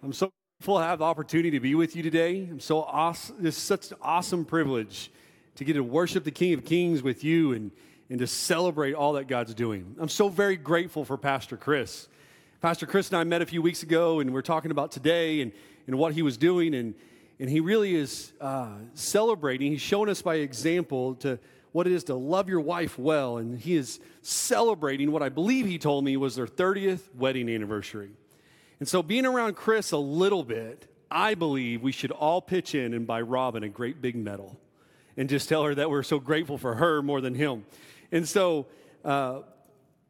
I'm so grateful to have the opportunity to be with you today. I'm so awesome. It's such an awesome privilege to get to worship the King of Kings with you and, and to celebrate all that God's doing. I'm so very grateful for Pastor Chris. Pastor Chris and I met a few weeks ago, and we're talking about today and, and what he was doing. And, and he really is uh, celebrating. He's shown us by example to what it is to love your wife well. And he is celebrating what I believe he told me was their 30th wedding anniversary. And so, being around Chris a little bit, I believe we should all pitch in and buy Robin a great big medal and just tell her that we're so grateful for her more than him. And so, uh,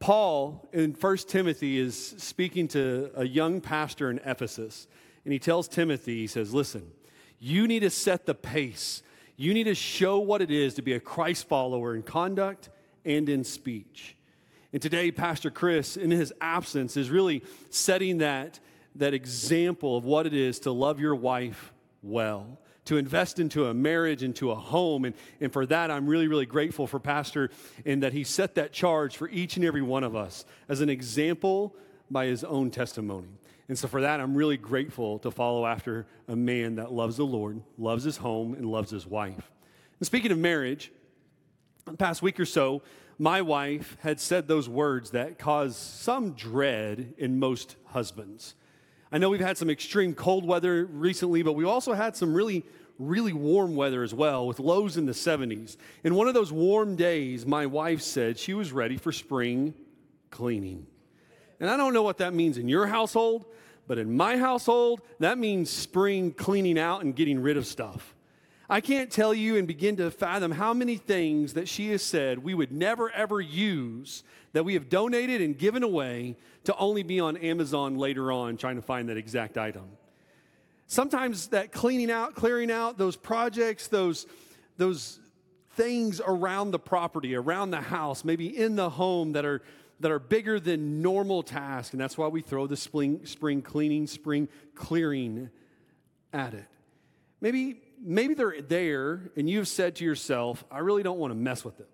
Paul in 1 Timothy is speaking to a young pastor in Ephesus. And he tells Timothy, he says, Listen, you need to set the pace. You need to show what it is to be a Christ follower in conduct and in speech. And today, Pastor Chris, in his absence, is really setting that, that example of what it is to love your wife well, to invest into a marriage, into a home. And, and for that, I'm really, really grateful for Pastor in that he set that charge for each and every one of us as an example by his own testimony. And so for that, I'm really grateful to follow after a man that loves the Lord, loves his home, and loves his wife. And speaking of marriage, the past week or so, my wife had said those words that cause some dread in most husbands. I know we've had some extreme cold weather recently, but we also had some really, really warm weather as well, with lows in the 70s. In one of those warm days, my wife said she was ready for spring cleaning. And I don't know what that means in your household, but in my household, that means spring cleaning out and getting rid of stuff. I can't tell you and begin to fathom how many things that she has said we would never ever use that we have donated and given away to only be on Amazon later on trying to find that exact item. Sometimes that cleaning out, clearing out those projects, those, those things around the property, around the house, maybe in the home that are, that are bigger than normal tasks. And that's why we throw the spring, spring cleaning, spring clearing at it. Maybe maybe they're there and you've said to yourself, I really don't want to mess with it.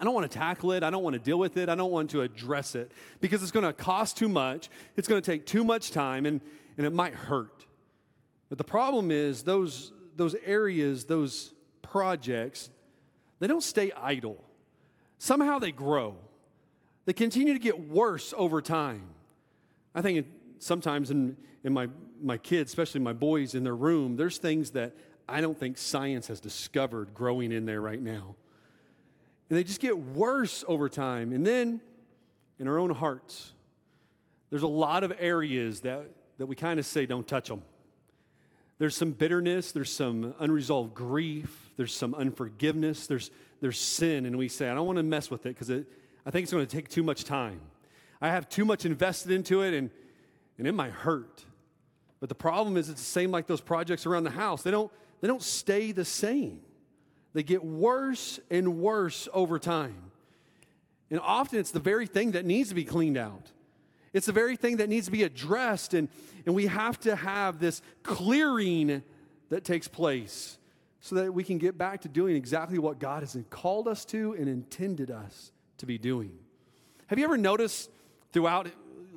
I don't want to tackle it. I don't want to deal with it. I don't want to address it because it's going to cost too much. It's going to take too much time and, and it might hurt. But the problem is, those, those areas, those projects, they don't stay idle. Somehow they grow, they continue to get worse over time. I think sometimes in, in my, my kids, especially my boys in their room, there's things that I don't think science has discovered growing in there right now. And they just get worse over time. And then in our own hearts, there's a lot of areas that, that we kind of say, don't touch them. There's some bitterness, there's some unresolved grief, there's some unforgiveness, there's, there's sin, and we say, I don't want to mess with it because I think it's going to take too much time. I have too much invested into it, and and it might hurt. But the problem is, it's the same like those projects around the house. They don't, they don't stay the same, they get worse and worse over time. And often it's the very thing that needs to be cleaned out. It's the very thing that needs to be addressed. And, and we have to have this clearing that takes place so that we can get back to doing exactly what God has called us to and intended us to be doing. Have you ever noticed throughout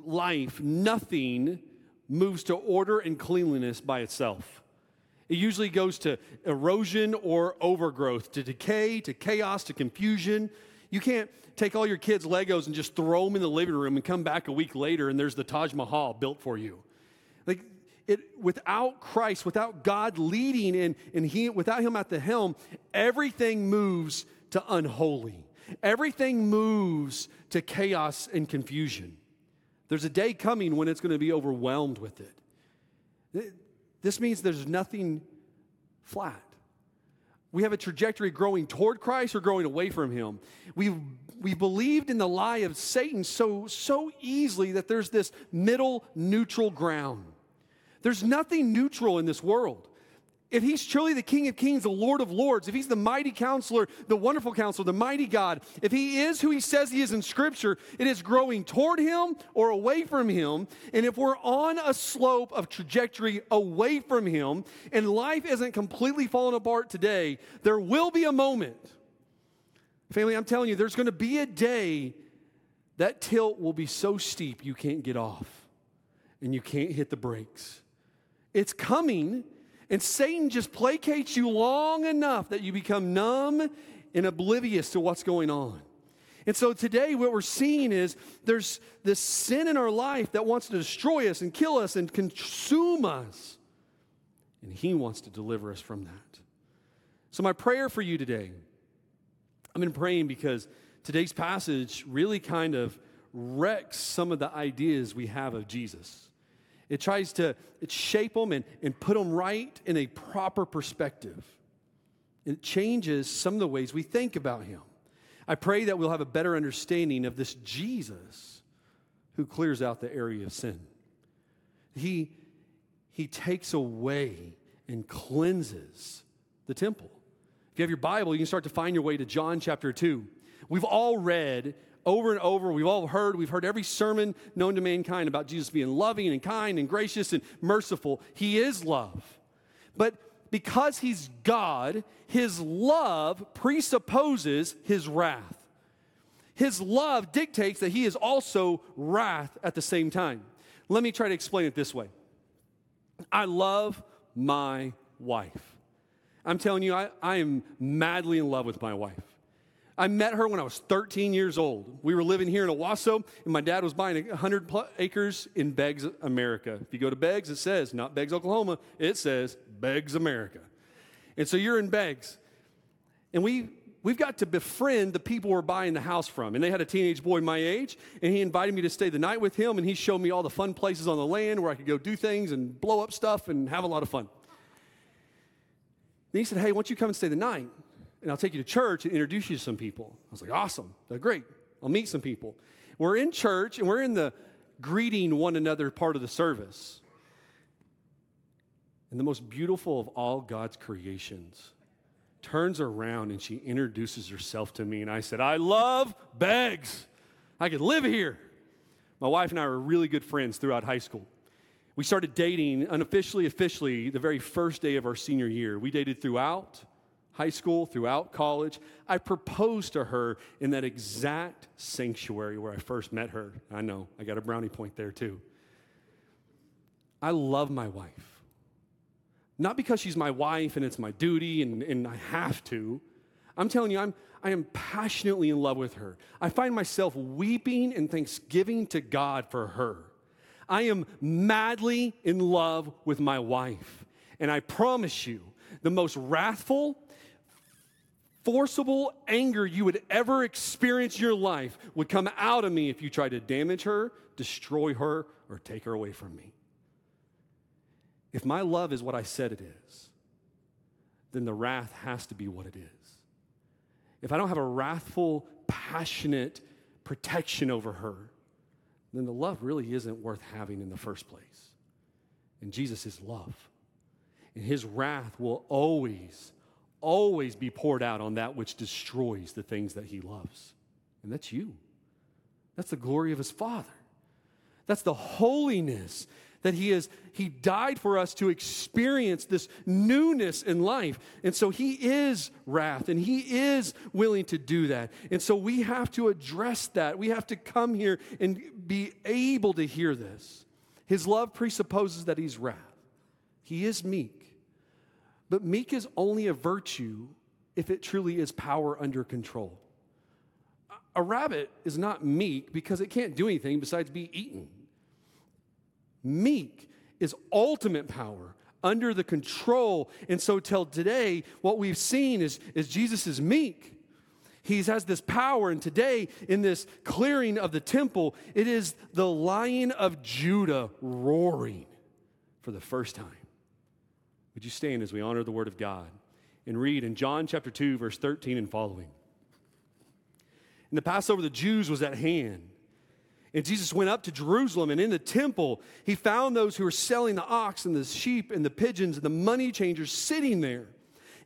life, nothing moves to order and cleanliness by itself. It usually goes to erosion or overgrowth, to decay, to chaos, to confusion. You can't take all your kids' Legos and just throw them in the living room and come back a week later and there's the Taj Mahal built for you. Like it, without Christ, without God leading and, and he, without Him at the helm, everything moves to unholy. Everything moves to chaos and confusion. There's a day coming when it's going to be overwhelmed with it. This means there's nothing flat. We have a trajectory growing toward Christ or growing away from Him. We've, we believed in the lie of Satan so, so easily that there's this middle neutral ground. There's nothing neutral in this world if he's truly the King of Kings, the Lord of Lords, if he's the mighty counselor, the wonderful counselor, the mighty God, if he is who he says he is in Scripture, it is growing toward him or away from him. And if we're on a slope of trajectory away from him and life isn't completely falling apart today, there will be a moment. Family, I'm telling you, there's going to be a day that tilt will be so steep you can't get off. and you can't hit the brakes. It's coming, and Satan just placates you long enough that you become numb and oblivious to what's going on. And so today, what we're seeing is there's this sin in our life that wants to destroy us and kill us and consume us. And He wants to deliver us from that. So, my prayer for you today, I've been praying because today's passage really kind of wrecks some of the ideas we have of Jesus. It tries to shape them and, and put them right in a proper perspective. It changes some of the ways we think about him. I pray that we'll have a better understanding of this Jesus who clears out the area of sin. He, he takes away and cleanses the temple. If you have your Bible, you can start to find your way to John chapter 2. We've all read over and over, we've all heard, we've heard every sermon known to mankind about Jesus being loving and kind and gracious and merciful. He is love. But because he's God, his love presupposes his wrath. His love dictates that he is also wrath at the same time. Let me try to explain it this way I love my wife. I'm telling you, I, I am madly in love with my wife. I met her when I was 13 years old. We were living here in Owasso, and my dad was buying 100 acres in Beggs, America. If you go to Beggs, it says, not Beggs, Oklahoma, it says Beggs, America. And so you're in Beggs. And we, we've got to befriend the people we're buying the house from. And they had a teenage boy my age, and he invited me to stay the night with him, and he showed me all the fun places on the land where I could go do things and blow up stuff and have a lot of fun. And he said, Hey, why don't you come and stay the night? And I'll take you to church and introduce you to some people. I was like, awesome. They're great. I'll meet some people. We're in church and we're in the greeting one another part of the service. And the most beautiful of all God's creations turns around and she introduces herself to me. And I said, I love Beggs. I could live here. My wife and I were really good friends throughout high school. We started dating unofficially, officially, the very first day of our senior year. We dated throughout high school, throughout college. I proposed to her in that exact sanctuary where I first met her. I know, I got a brownie point there too. I love my wife. Not because she's my wife and it's my duty and, and I have to. I'm telling you, I'm, I am passionately in love with her. I find myself weeping and thanksgiving to God for her. I am madly in love with my wife. And I promise you, the most wrathful, forcible anger you would ever experience in your life would come out of me if you tried to damage her, destroy her, or take her away from me. If my love is what I said it is, then the wrath has to be what it is. If I don't have a wrathful, passionate protection over her, then the love really isn't worth having in the first place. And Jesus is love. And his wrath will always always be poured out on that which destroys the things that he loves. And that's you. That's the glory of his Father. That's the holiness that he is he died for us to experience this newness in life and so he is wrath and he is willing to do that and so we have to address that we have to come here and be able to hear this his love presupposes that he's wrath he is meek but meek is only a virtue if it truly is power under control. A rabbit is not meek because it can't do anything besides be eaten. Meek is ultimate power under the control. And so, till today, what we've seen is, is Jesus is meek. He has this power, and today, in this clearing of the temple, it is the lion of Judah roaring for the first time. Would you stand as we honor the Word of God and read in John chapter 2, verse 13 and following? And the Passover the Jews was at hand. And Jesus went up to Jerusalem, and in the temple, he found those who were selling the ox and the sheep and the pigeons and the money changers sitting there.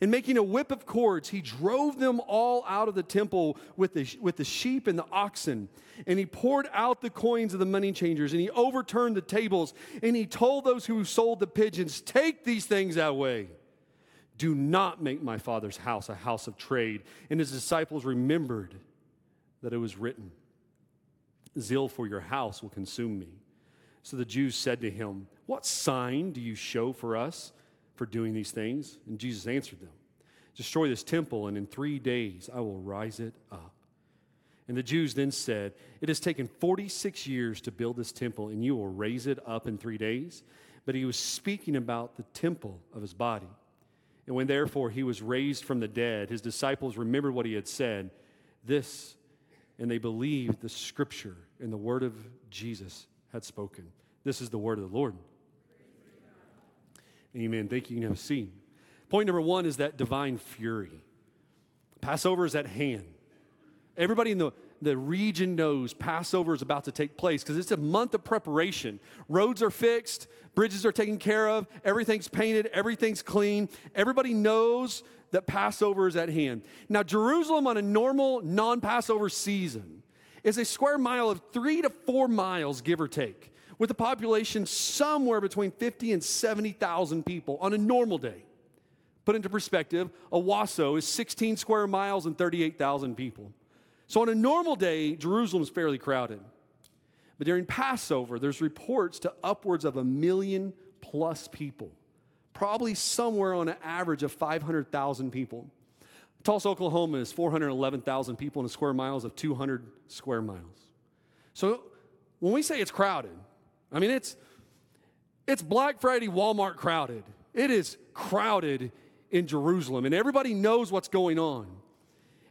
And making a whip of cords, he drove them all out of the temple with the, with the sheep and the oxen. And he poured out the coins of the money changers, and he overturned the tables. And he told those who sold the pigeons, Take these things away. Do not make my father's house a house of trade. And his disciples remembered that it was written, Zeal for your house will consume me. So the Jews said to him, What sign do you show for us for doing these things? And Jesus answered them, Destroy this temple, and in three days I will rise it up. And the Jews then said, It has taken 46 years to build this temple, and you will raise it up in three days. But he was speaking about the temple of his body. And when therefore he was raised from the dead, his disciples remembered what he had said. This, and they believed the scripture and the word of Jesus had spoken. This is the word of the Lord. Amen. Thank you. You can have a seat. Point number one is that divine fury. Passover is at hand. Everybody in the, the region knows Passover is about to take place because it's a month of preparation. Roads are fixed, bridges are taken care of, everything's painted, everything's clean. Everybody knows that Passover is at hand. Now, Jerusalem on a normal non Passover season is a square mile of three to four miles, give or take, with a population somewhere between 50 and 70,000 people on a normal day. Put into perspective, Owasso is 16 square miles and 38,000 people. So on a normal day, Jerusalem is fairly crowded. But during Passover, there's reports to upwards of a million plus people, probably somewhere on an average of 500,000 people. Tulsa, Oklahoma is 411,000 people in a square miles of 200 square miles. So when we say it's crowded, I mean it's it's Black Friday Walmart crowded. It is crowded in Jerusalem and everybody knows what's going on.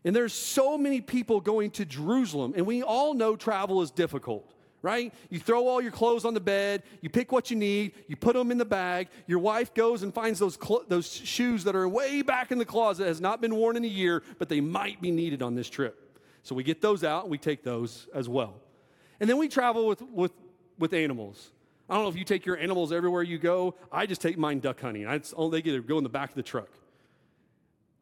And there's so many people going to Jerusalem, and we all know travel is difficult, right? You throw all your clothes on the bed, you pick what you need, you put them in the bag. Your wife goes and finds those, cl- those shoes that are way back in the closet, has not been worn in a year, but they might be needed on this trip. So we get those out, and we take those as well. And then we travel with, with, with animals. I don't know if you take your animals everywhere you go. I just take mine duck hunting. I oh, they get to go in the back of the truck.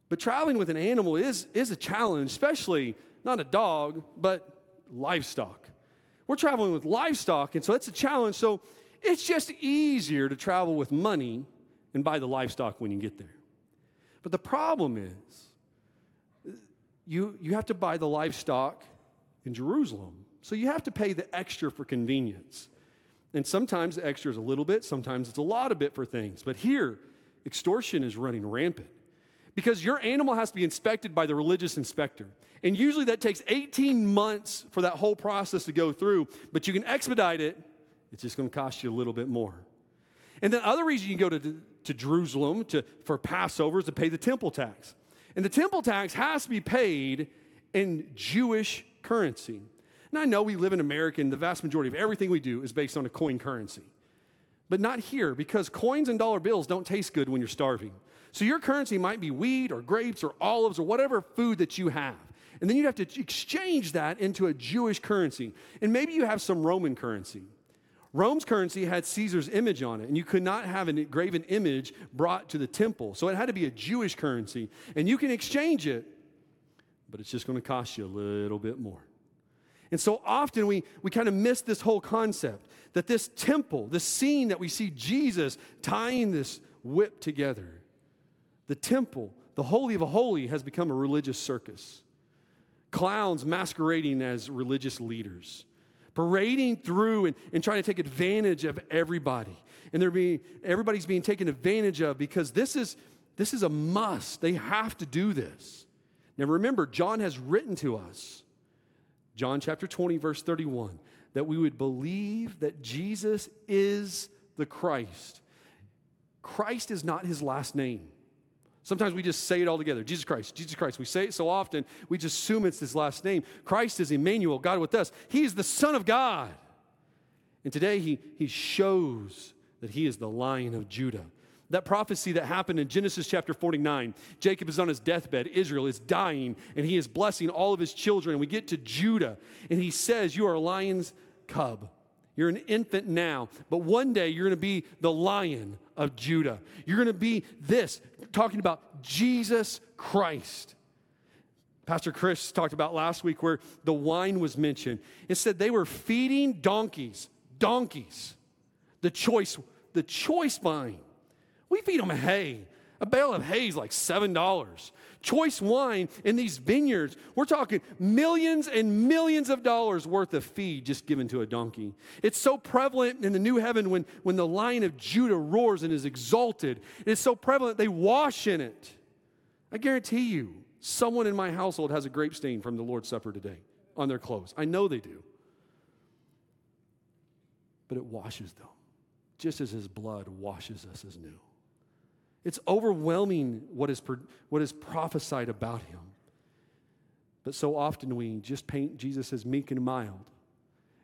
But traveling with an animal is, is a challenge, especially not a dog, but livestock. We're traveling with livestock, and so that's a challenge. So it's just easier to travel with money and buy the livestock when you get there. But the problem is, you, you have to buy the livestock in Jerusalem. So you have to pay the extra for convenience. And sometimes the extra is a little bit, sometimes it's a lot of bit for things. But here, extortion is running rampant because your animal has to be inspected by the religious inspector. And usually that takes 18 months for that whole process to go through, but you can expedite it. It's just going to cost you a little bit more. And the other reason you can go to, to Jerusalem to, for Passover is to pay the temple tax. And the temple tax has to be paid in Jewish currency. Now, I know we live in America, and the vast majority of everything we do is based on a coin currency. But not here, because coins and dollar bills don't taste good when you're starving. So your currency might be wheat or grapes or olives or whatever food that you have. And then you'd have to exchange that into a Jewish currency. And maybe you have some Roman currency. Rome's currency had Caesar's image on it, and you could not have an graven image brought to the temple. So it had to be a Jewish currency. And you can exchange it, but it's just going to cost you a little bit more. And so often we, we kind of miss this whole concept that this temple, this scene that we see Jesus tying this whip together, the temple, the Holy of a Holy, has become a religious circus. Clowns masquerading as religious leaders, parading through and, and trying to take advantage of everybody. And they're being, everybody's being taken advantage of because this is, this is a must. They have to do this. Now remember, John has written to us, John chapter 20, verse 31, that we would believe that Jesus is the Christ. Christ is not his last name. Sometimes we just say it all together Jesus Christ, Jesus Christ. We say it so often, we just assume it's his last name. Christ is Emmanuel, God with us. He is the Son of God. And today he, he shows that he is the Lion of Judah. That prophecy that happened in Genesis chapter 49, Jacob is on his deathbed, Israel is dying, and he is blessing all of his children. And we get to Judah, and he says, You are a lion's cub. You're an infant now, but one day you're going to be the lion of Judah. You're going to be this, talking about Jesus Christ. Pastor Chris talked about last week where the wine was mentioned. It said they were feeding donkeys, donkeys. The choice, the choice vine. We feed them hay. A bale of hay is like $7. choice wine in these vineyards. We're talking millions and millions of dollars worth of feed just given to a donkey. It's so prevalent in the new heaven when, when the lion of Judah roars and is exalted. It's so prevalent they wash in it. I guarantee you, someone in my household has a grape stain from the Lord's Supper today on their clothes. I know they do. But it washes them, just as his blood washes us as new. It's overwhelming what is, what is prophesied about him. But so often we just paint Jesus as meek and mild,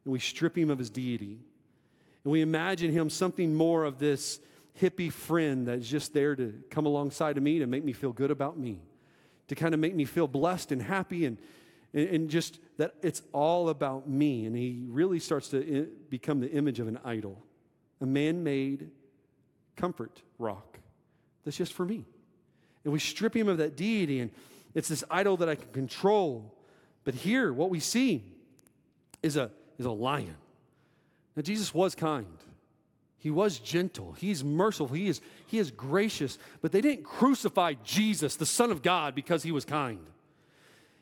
and we strip him of his deity. And we imagine him something more of this hippie friend that's just there to come alongside of me to make me feel good about me, to kind of make me feel blessed and happy, and, and, just that it's all about me. And he really starts to eh, become the image of an idol, a man made comfort rock that's just for me. And we strip him of that deity, and it's this idol that I can control. But here, what we see is a, is a lion. Now, Jesus was kind. He was gentle. He's merciful. He is, he is gracious. But they didn't crucify Jesus, the Son of God, because he was kind.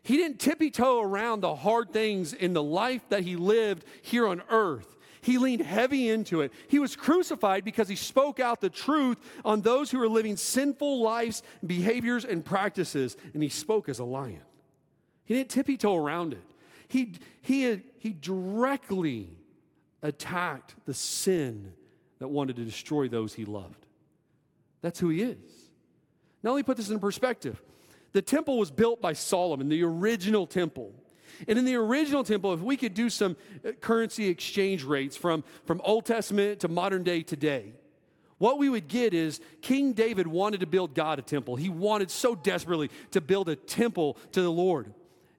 He didn't tippy toe around the hard things in the life that he lived here on earth. He leaned heavy into it. He was crucified because he spoke out the truth on those who were living sinful lives, behaviors, and practices, and he spoke as a lion. He didn't tippy toe around it. He, he, he directly attacked the sin that wanted to destroy those he loved. That's who he is. Now, let me put this in perspective. The temple was built by Solomon, the original temple. And in the original temple, if we could do some uh, currency exchange rates from, from Old Testament to modern day today, what we would get is King David wanted to build God a temple. He wanted so desperately to build a temple to the Lord,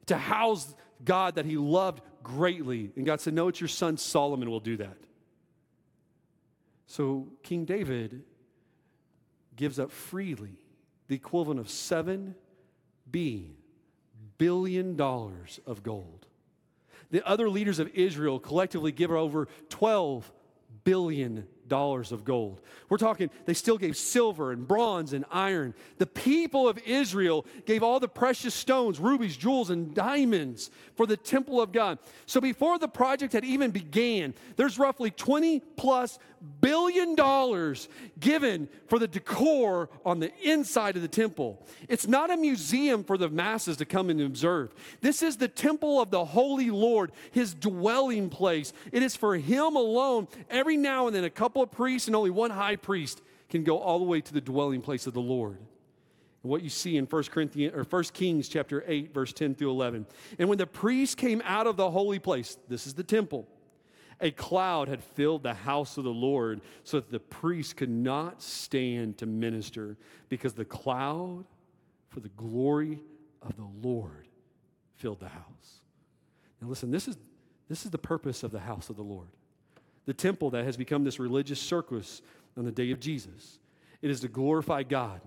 to house God that he loved greatly. And God said, No, it's your son Solomon will do that. So King David gives up freely the equivalent of 7 B billion dollars of gold. The other leaders of Israel collectively give over 12 billion dollars of gold. We're talking, they still gave silver and bronze and iron. The people of Israel gave all the precious stones, rubies, jewels, and diamonds for the temple of God. So before the project had even began, there's roughly 20 plus billion dollars given for the decor on the inside of the temple. It's not a museum for the masses to come and observe. This is the temple of the holy Lord, his dwelling place. It is for him alone. Every now and then, a couple of priests and only one high priest can go all the way to the dwelling place of the Lord. What you see in 1 Corinthians or 1 Kings chapter 8 verse 10 through 11. And when the priest came out of the holy place, this is the temple a cloud had filled the house of the Lord so that the priest could not stand to minister because the cloud for the glory of the Lord filled the house. Now, listen, this is, this is the purpose of the house of the Lord. The temple that has become this religious circus on the day of Jesus. It is to glorify God.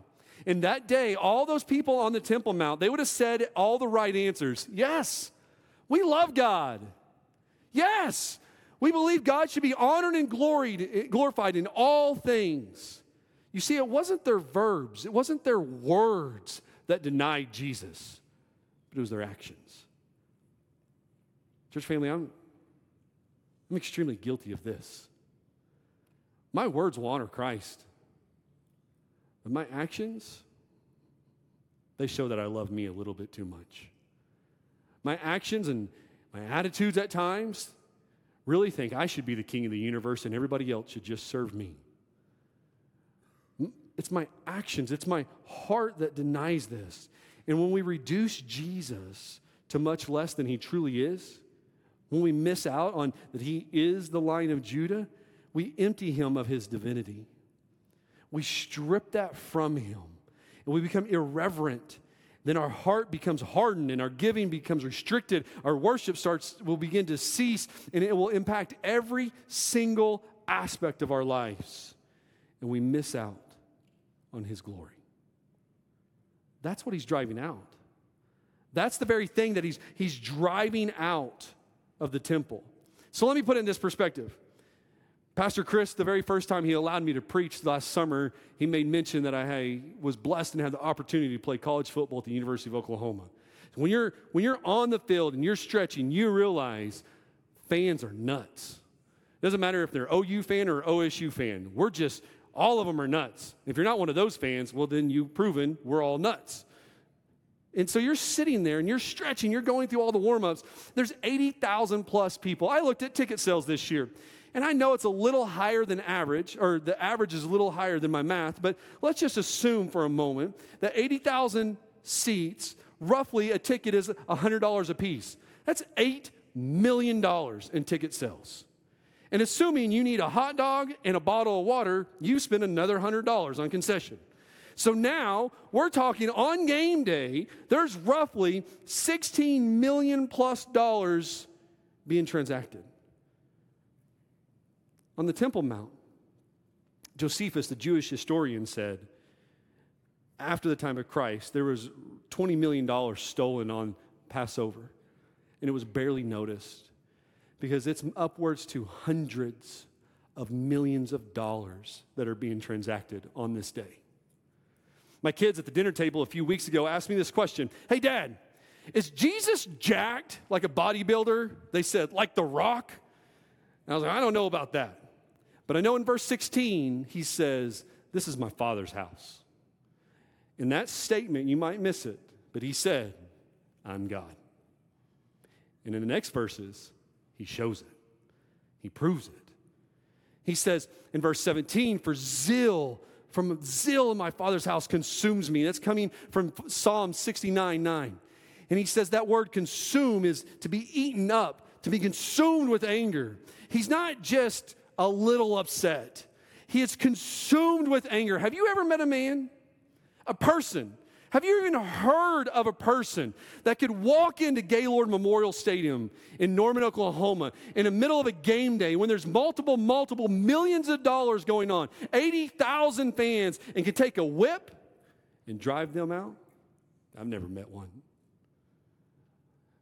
In that day, all those people on the Temple Mount, they would have said all the right answers. Yes, we love God. Yes, we believe God should be honored and gloried, glorified in all things. You see, it wasn't their verbs, it wasn't their words that denied Jesus, but it was their actions. Church family, I'm, I'm extremely guilty of this. My words will honor Christ, but my actions, they show that I love me a little bit too much. My actions and my attitudes at times, really think I should be the king of the universe and everybody else should just serve me. It's my actions, it's my heart that denies this. And when we reduce Jesus to much less than he truly is, when we miss out on that he is the lion of Judah, we empty him of his divinity. We strip that from him and we become irreverent then our heart becomes hardened and our giving becomes restricted. Our worship starts will begin to cease and it will impact every single aspect of our lives. And we miss out on his glory. That's what he's driving out. That's the very thing that he's, he's driving out of the temple. So let me put it in this perspective. Pastor Chris, the very first time he allowed me to preach last summer, he made mention that I was blessed and had the opportunity to play college football at the University of Oklahoma. When you're, when you're on the field and you're stretching, you realize fans are nuts. It doesn't matter if they're OU fan or OSU fan. We're just, all of them are nuts. If you're not one of those fans, well, then you've proven we're all nuts. And so you're sitting there and you're stretching, you're going through all the warm ups. There's 80,000 plus people. I looked at ticket sales this year. And I know it's a little higher than average, or the average is a little higher than my math, but let's just assume for a moment that 80,000 seats, roughly a ticket is $100 a piece. That's $8 million in ticket sales. And assuming you need a hot dog and a bottle of water, you spend another $100 on concession. So now we're talking on game day, there's roughly 16 million plus dollars being transacted. On the Temple Mount, Josephus, the Jewish historian, said after the time of Christ, there was $20 million stolen on Passover, and it was barely noticed because it's upwards to hundreds of millions of dollars that are being transacted on this day. My kids at the dinner table a few weeks ago asked me this question Hey, Dad, is Jesus jacked like a bodybuilder? They said, like The Rock? And I was like, I don't know about that. But I know in verse 16, he says, This is my father's house. In that statement, you might miss it, but he said, I'm God. And in the next verses, he shows it, he proves it. He says in verse 17, For zeal, from zeal in my father's house consumes me. That's coming from Psalm 69 9. And he says that word consume is to be eaten up, to be consumed with anger. He's not just a little upset. He is consumed with anger. Have you ever met a man, a person? Have you even heard of a person that could walk into Gaylord Memorial Stadium in Norman, Oklahoma, in the middle of a game day when there's multiple, multiple millions of dollars going on, 80,000 fans, and could take a whip and drive them out? I've never met one.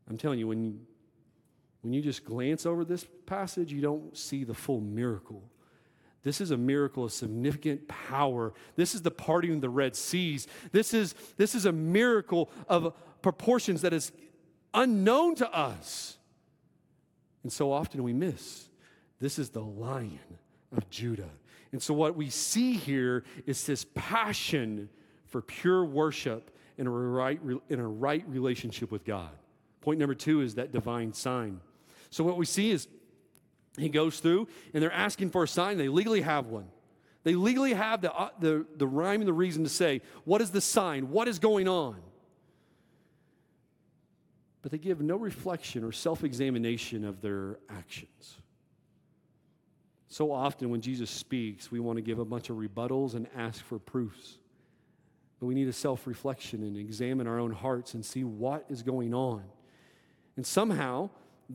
I'm telling you, when when you just glance over this passage, you don't see the full miracle. This is a miracle of significant power. This is the parting of the Red Seas. This is, this is a miracle of proportions that is unknown to us. And so often we miss. This is the lion of Judah. And so what we see here is this passion for pure worship in a right, in a right relationship with God. Point number two is that divine sign. So what we see is he goes through and they're asking for a sign. They legally have one. They legally have the, uh, the, the rhyme and the reason to say, what is the sign? What is going on? But they give no reflection or self examination of their actions. So often, when Jesus speaks, we want to give a bunch of rebuttals and ask for proofs. But we need a self reflection and examine our own hearts and see what is going on. And somehow,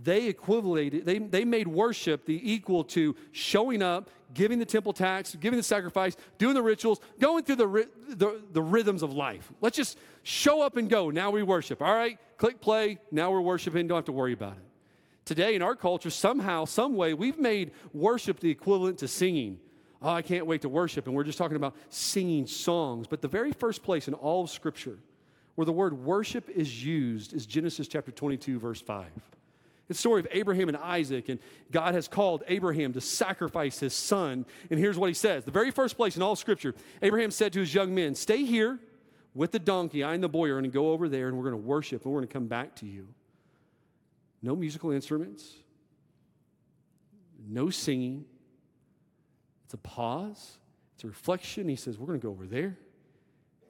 they equivalated, they, they made worship the equal to showing up, giving the temple tax, giving the sacrifice, doing the rituals, going through the, the, the rhythms of life. Let's just show up and go. Now we worship. All right, click play. Now we're worshiping. Don't have to worry about it. Today in our culture, somehow, some way, we've made worship the equivalent to singing. Oh, I can't wait to worship. And we're just talking about singing songs. But the very first place in all of Scripture where the word worship is used is Genesis chapter 22, verse 5. It's the story of Abraham and Isaac, and God has called Abraham to sacrifice his son. And here's what he says the very first place in all scripture Abraham said to his young men, Stay here with the donkey. I and the boy are going to go over there, and we're going to worship, and we're going to come back to you. No musical instruments, no singing. It's a pause, it's a reflection. He says, We're going to go over there,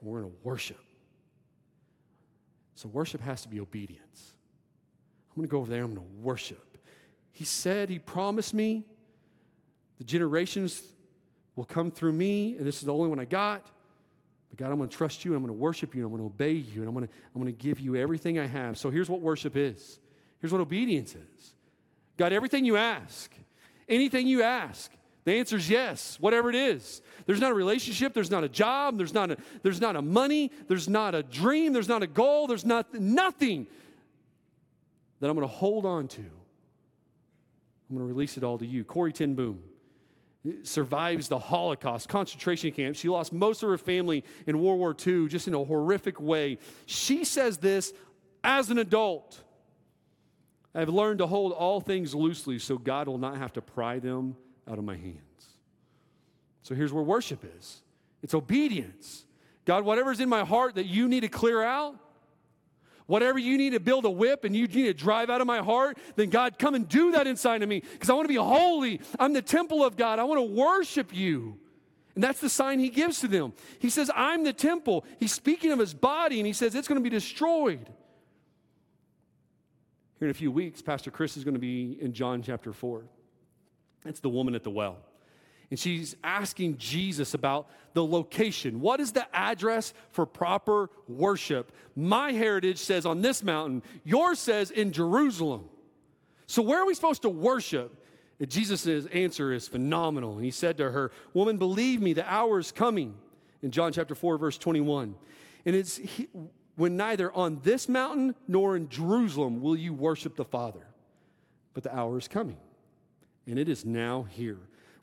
and we're going to worship. So, worship has to be obedience. Going to go over there, I'm going to worship. He said, He promised me the generations will come through me, and this is the only one I got. But God, I'm going to trust you, I'm going to worship you, I'm going to obey you, and I'm going to, I'm going to give you everything I have. So here's what worship is. Here's what obedience is. God, everything you ask, anything you ask, the answer is yes, whatever it is. There's not a relationship, there's not a job, there's not a, there's not a money, there's not a dream, there's not a goal, there's not nothing that I'm going to hold on to. I'm going to release it all to you. Corrie ten Boom survives the Holocaust, concentration camp. She lost most of her family in World War II just in a horrific way. She says this as an adult. I've learned to hold all things loosely so God will not have to pry them out of my hands. So here's where worship is it's obedience. God, whatever's in my heart that you need to clear out, Whatever you need to build a whip and you need to drive out of my heart, then God, come and do that inside of me because I want to be holy. I'm the temple of God. I want to worship you. And that's the sign he gives to them. He says, I'm the temple. He's speaking of his body and he says it's going to be destroyed. Here in a few weeks, Pastor Chris is going to be in John chapter 4. That's the woman at the well and she's asking Jesus about the location. What is the address for proper worship? My heritage says on this mountain, yours says in Jerusalem. So, where are we supposed to worship? Jesus' answer is phenomenal. And he said to her, Woman, believe me, the hour is coming. In John chapter 4, verse 21. And it's he, when neither on this mountain nor in Jerusalem will you worship the Father. But the hour is coming, and it is now here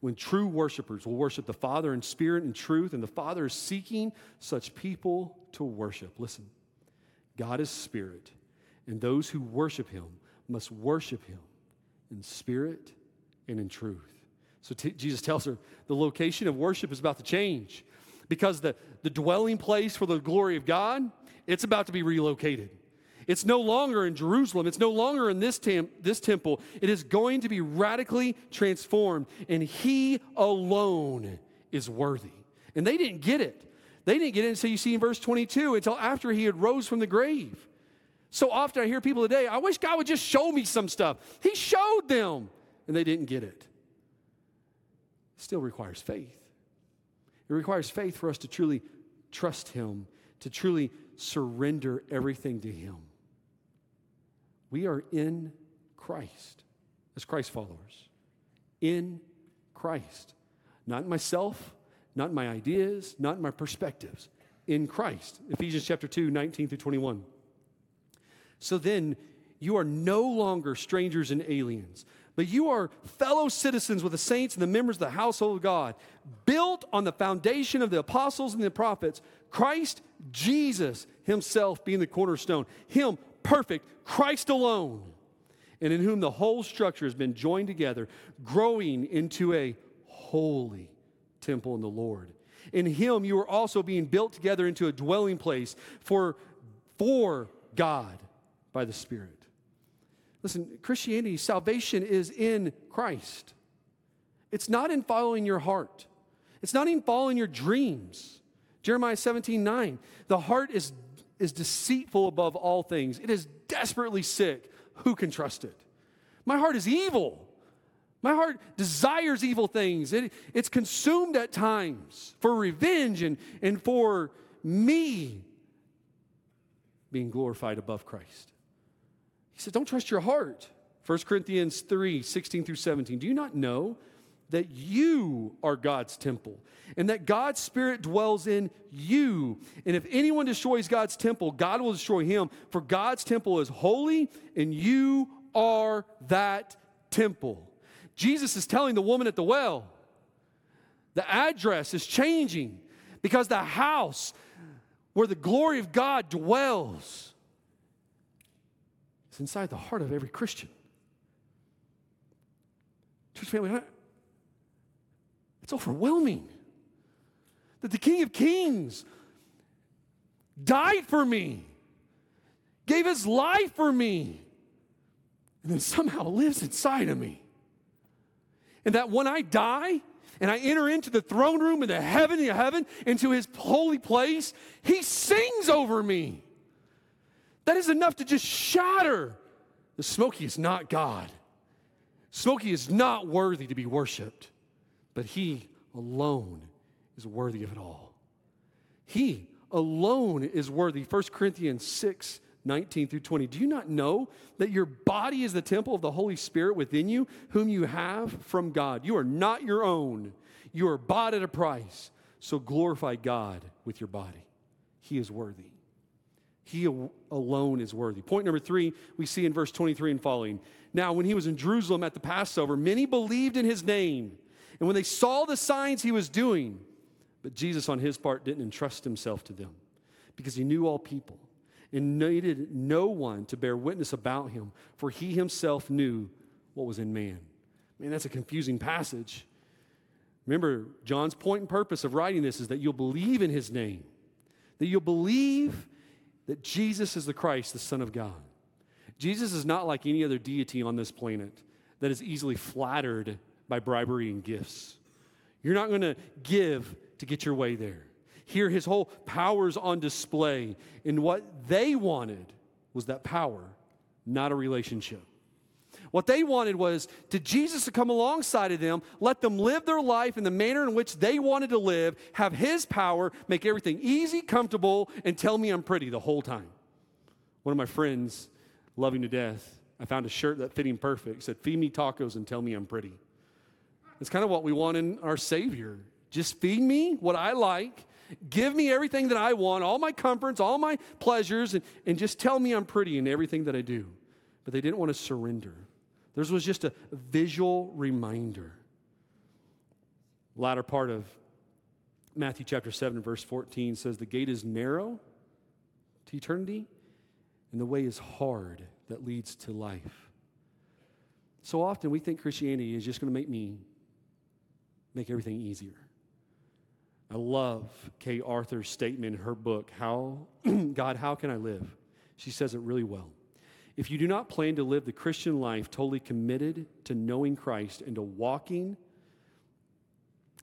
when true worshipers will worship the Father in spirit and truth, and the Father is seeking such people to worship. Listen, God is spirit, and those who worship him must worship him in spirit and in truth. So t- Jesus tells her the location of worship is about to change because the, the dwelling place for the glory of God, it's about to be relocated. It's no longer in Jerusalem. It's no longer in this, this temple. It is going to be radically transformed, and He alone is worthy. And they didn't get it. They didn't get it until you see in verse 22, until after He had rose from the grave. So often I hear people today, I wish God would just show me some stuff. He showed them, and they didn't get it. It still requires faith. It requires faith for us to truly trust Him, to truly surrender everything to Him. We are in Christ as Christ followers. In Christ. Not in myself, not in my ideas, not in my perspectives. In Christ. Ephesians chapter 2, 19 through 21. So then, you are no longer strangers and aliens, but you are fellow citizens with the saints and the members of the household of God, built on the foundation of the apostles and the prophets, Christ Jesus himself being the cornerstone, him perfect, Christ alone, and in whom the whole structure has been joined together, growing into a holy temple in the Lord. In him you are also being built together into a dwelling place for, for God by the Spirit. Listen, Christianity, salvation is in Christ. It's not in following your heart. It's not in following your dreams. Jeremiah 17, 9. The heart is is deceitful above all things. It is desperately sick. Who can trust it? My heart is evil. My heart desires evil things. It, it's consumed at times for revenge and, and for me being glorified above Christ. He said, Don't trust your heart. 1 Corinthians 3 16 through 17. Do you not know that you are God's temple and that God's Spirit dwells in you. And if anyone destroys God's temple, God will destroy him, for God's temple is holy and you are that temple. Jesus is telling the woman at the well, the address is changing because the house where the glory of God dwells is inside the heart of every Christian. Church family, it's overwhelming that the King of Kings died for me, gave his life for me, and then somehow lives inside of me. And that when I die, and I enter into the throne room in the heaven of heaven, into his holy place, he sings over me. That is enough to just shatter. The Smoky is not God. Smoky is not worthy to be worshiped but He alone is worthy of it all. He alone is worthy. 1 Corinthians 6 19 through 20. Do you not know that your body is the temple of the Holy Spirit within you, whom you have from God? You are not your own, you are bought at a price. So glorify God with your body. He is worthy. He alone is worthy. Point number three, we see in verse 23 and following. Now, when he was in Jerusalem at the Passover, many believed in his name And when they saw the signs he was doing, but Jesus on his part didn't entrust himself to them because he knew all people and needed no one to bear witness about him, for he himself knew what was in man. Man, that's a confusing passage. Remember, John's point and purpose of writing this is that you'll believe in his name, that you'll believe that Jesus is the Christ, the Son of God. Jesus is not like any other deity on this planet that is easily flattered by bribery and gifts. You're not going to give to get your way there. Here, his whole power's on display. And what they wanted was that power, not a relationship. What they wanted was to Jesus to come alongside of them, let them live their life in the manner in which they wanted to live, have His power, make everything easy, comfortable, and tell me I'm pretty the whole time. One of my friends, loving to death, I found a shirt that fit him perfect. Said, "Feed me tacos and tell me I'm pretty." It's kind of what we want in our Savior. Just feed me what I like, give me everything that I want, all my comforts, all my pleasures, and, and just tell me I'm pretty in everything that I do. But they didn't want to surrender. Theirs was just a visual reminder. Latter part of Matthew chapter 7, verse 14 says, The gate is narrow to eternity, and the way is hard that leads to life. So often we think Christianity is just going to make me make everything easier. I love Kay Arthur's statement in her book, How God, How Can I Live? She says it really well. If you do not plan to live the Christian life totally committed to knowing Christ and to walking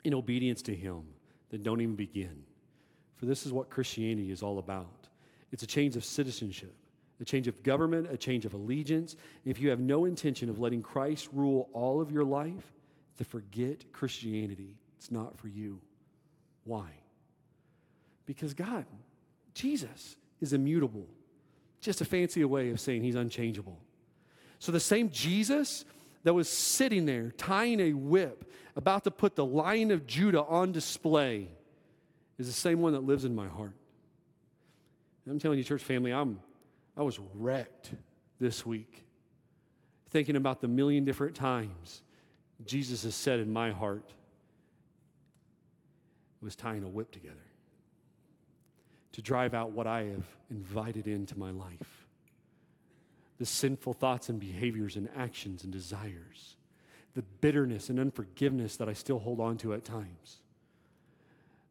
in obedience to Him, then don't even begin. For this is what Christianity is all about it's a change of citizenship, a change of government, a change of allegiance. If you have no intention of letting Christ rule all of your life, to forget Christianity. It's not for you. Why? Because God, Jesus, is immutable. Just a fancy way of saying he's unchangeable. So the same Jesus that was sitting there tying a whip, about to put the lion of Judah on display, is the same one that lives in my heart. And I'm telling you, church family, I'm, I was wrecked this week thinking about the million different times Jesus has said in my heart was tying a whip together to drive out what I have invited into my life. The sinful thoughts and behaviors and actions and desires, the bitterness and unforgiveness that I still hold on to at times,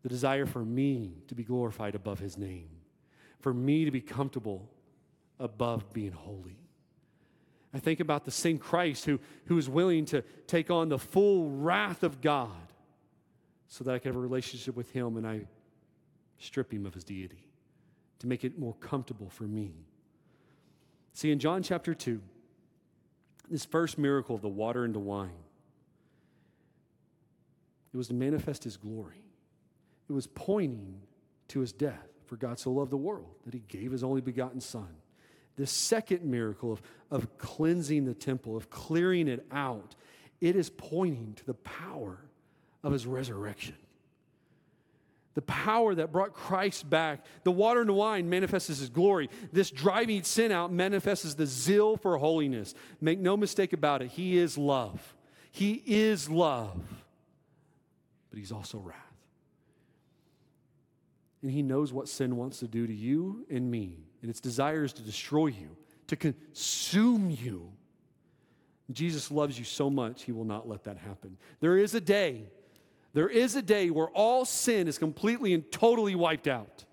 the desire for me to be glorified above His name, for me to be comfortable above being holy. I think about the same Christ who, who is willing to take on the full wrath of God so that I can have a relationship with Him and I strip Him of His deity to make it more comfortable for me. See, in John chapter 2, this first miracle of the water into wine, it was to manifest His glory. It was pointing to His death. For God so loved the world that He gave His only begotten Son the second miracle of, of cleansing the temple, of clearing it out, it is pointing to the power of his resurrection. The power that brought Christ back. The water and the wine manifests his glory. This driving sin out manifests the zeal for holiness. Make no mistake about it, he is love. He is love, but he's also wrath. And he knows what sin wants to do to you and me and its desire is to destroy you, to consume you. Jesus loves you so much, he will not let that happen. There is a day, there is a day where all sin is completely and totally wiped out.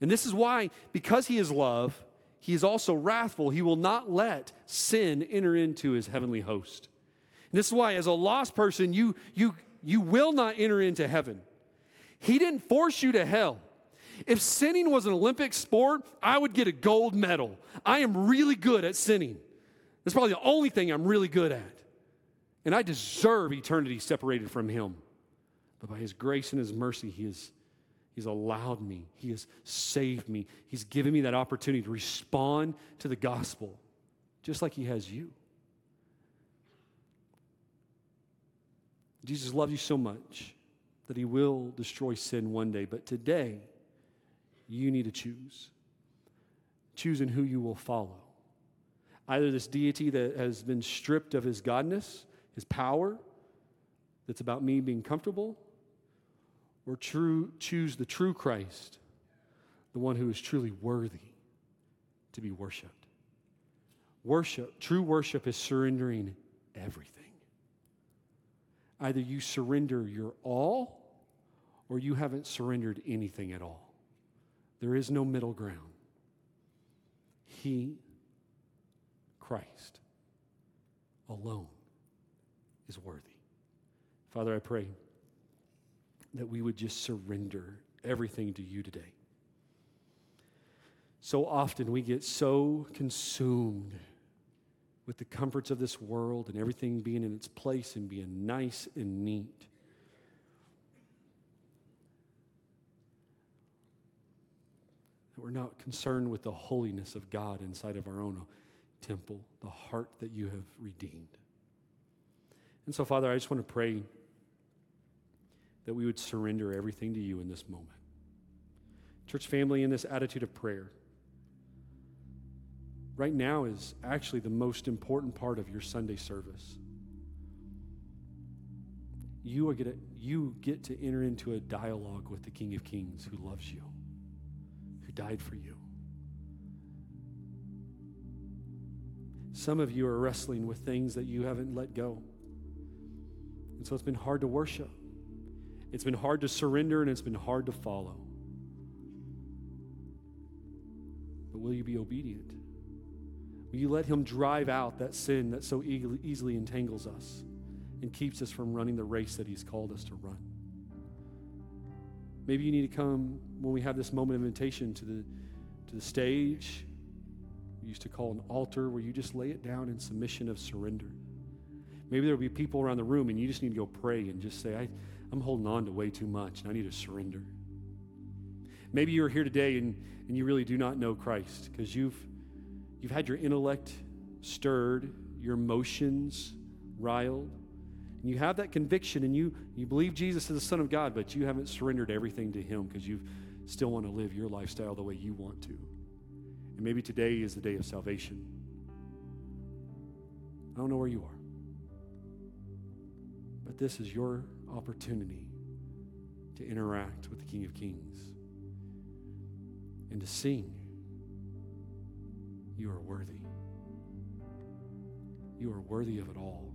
And this is why, because he is love, he is also wrathful. He will not let sin enter into his heavenly host. And this is why, as a lost person, you, you, you will not enter into heaven. He didn't force you to hell. If sinning was an Olympic sport, I would get a gold medal. I am really good at sinning. That's probably the only thing I'm really good at. And I deserve eternity separated from Him. But by His grace and His mercy, He has He's allowed me. He has saved me. He's given me that opportunity to respond to the gospel, just like He has you. Jesus loves you so much that He will destroy sin one day. But today, you need to choose. Choosing who you will follow. Either this deity that has been stripped of his godness, his power, that's about me being comfortable, or true, choose the true Christ, the one who is truly worthy to be worshiped. Worship, true worship is surrendering everything. Either you surrender your all or you haven't surrendered anything at all. There is no middle ground. He, Christ, alone is worthy. Father, I pray that we would just surrender everything to you today. So often we get so consumed with the comforts of this world and everything being in its place and being nice and neat. That we're not concerned with the holiness of God inside of our own uh, temple, the heart that you have redeemed. And so, Father, I just want to pray that we would surrender everything to you in this moment. Church family, in this attitude of prayer, right now is actually the most important part of your Sunday service. You, are get you get to enter into a dialogue with the King of Kings who loves you, died for you. Some of you are wrestling with things that you haven't let go. And so it's been hard to worship. It's been hard to surrender and it's been hard to follow. But will you be obedient? Will you let Him drive out that sin that so easily entangles us and keeps us from running the race that He's called us to run? Maybe you need to come when we have this moment of invitation to the, to the stage. We used to call an altar where you just lay it down in submission of surrender. Maybe there'll be people around the room and you just need to go pray and just say, I, I'm holding on to way too much and I need to surrender. Maybe you're here today and, and you really do not know Christ because you've You've had your intellect stirred, your emotions riled, and you have that conviction and you, you believe Jesus is the Son of God, but you haven't surrendered everything to Him because you still want to live your lifestyle the way you want to. And maybe today is the day of salvation. I don't know where you are, but this is your opportunity to interact with the King of Kings and to sing you are worthy. You are worthy of it all.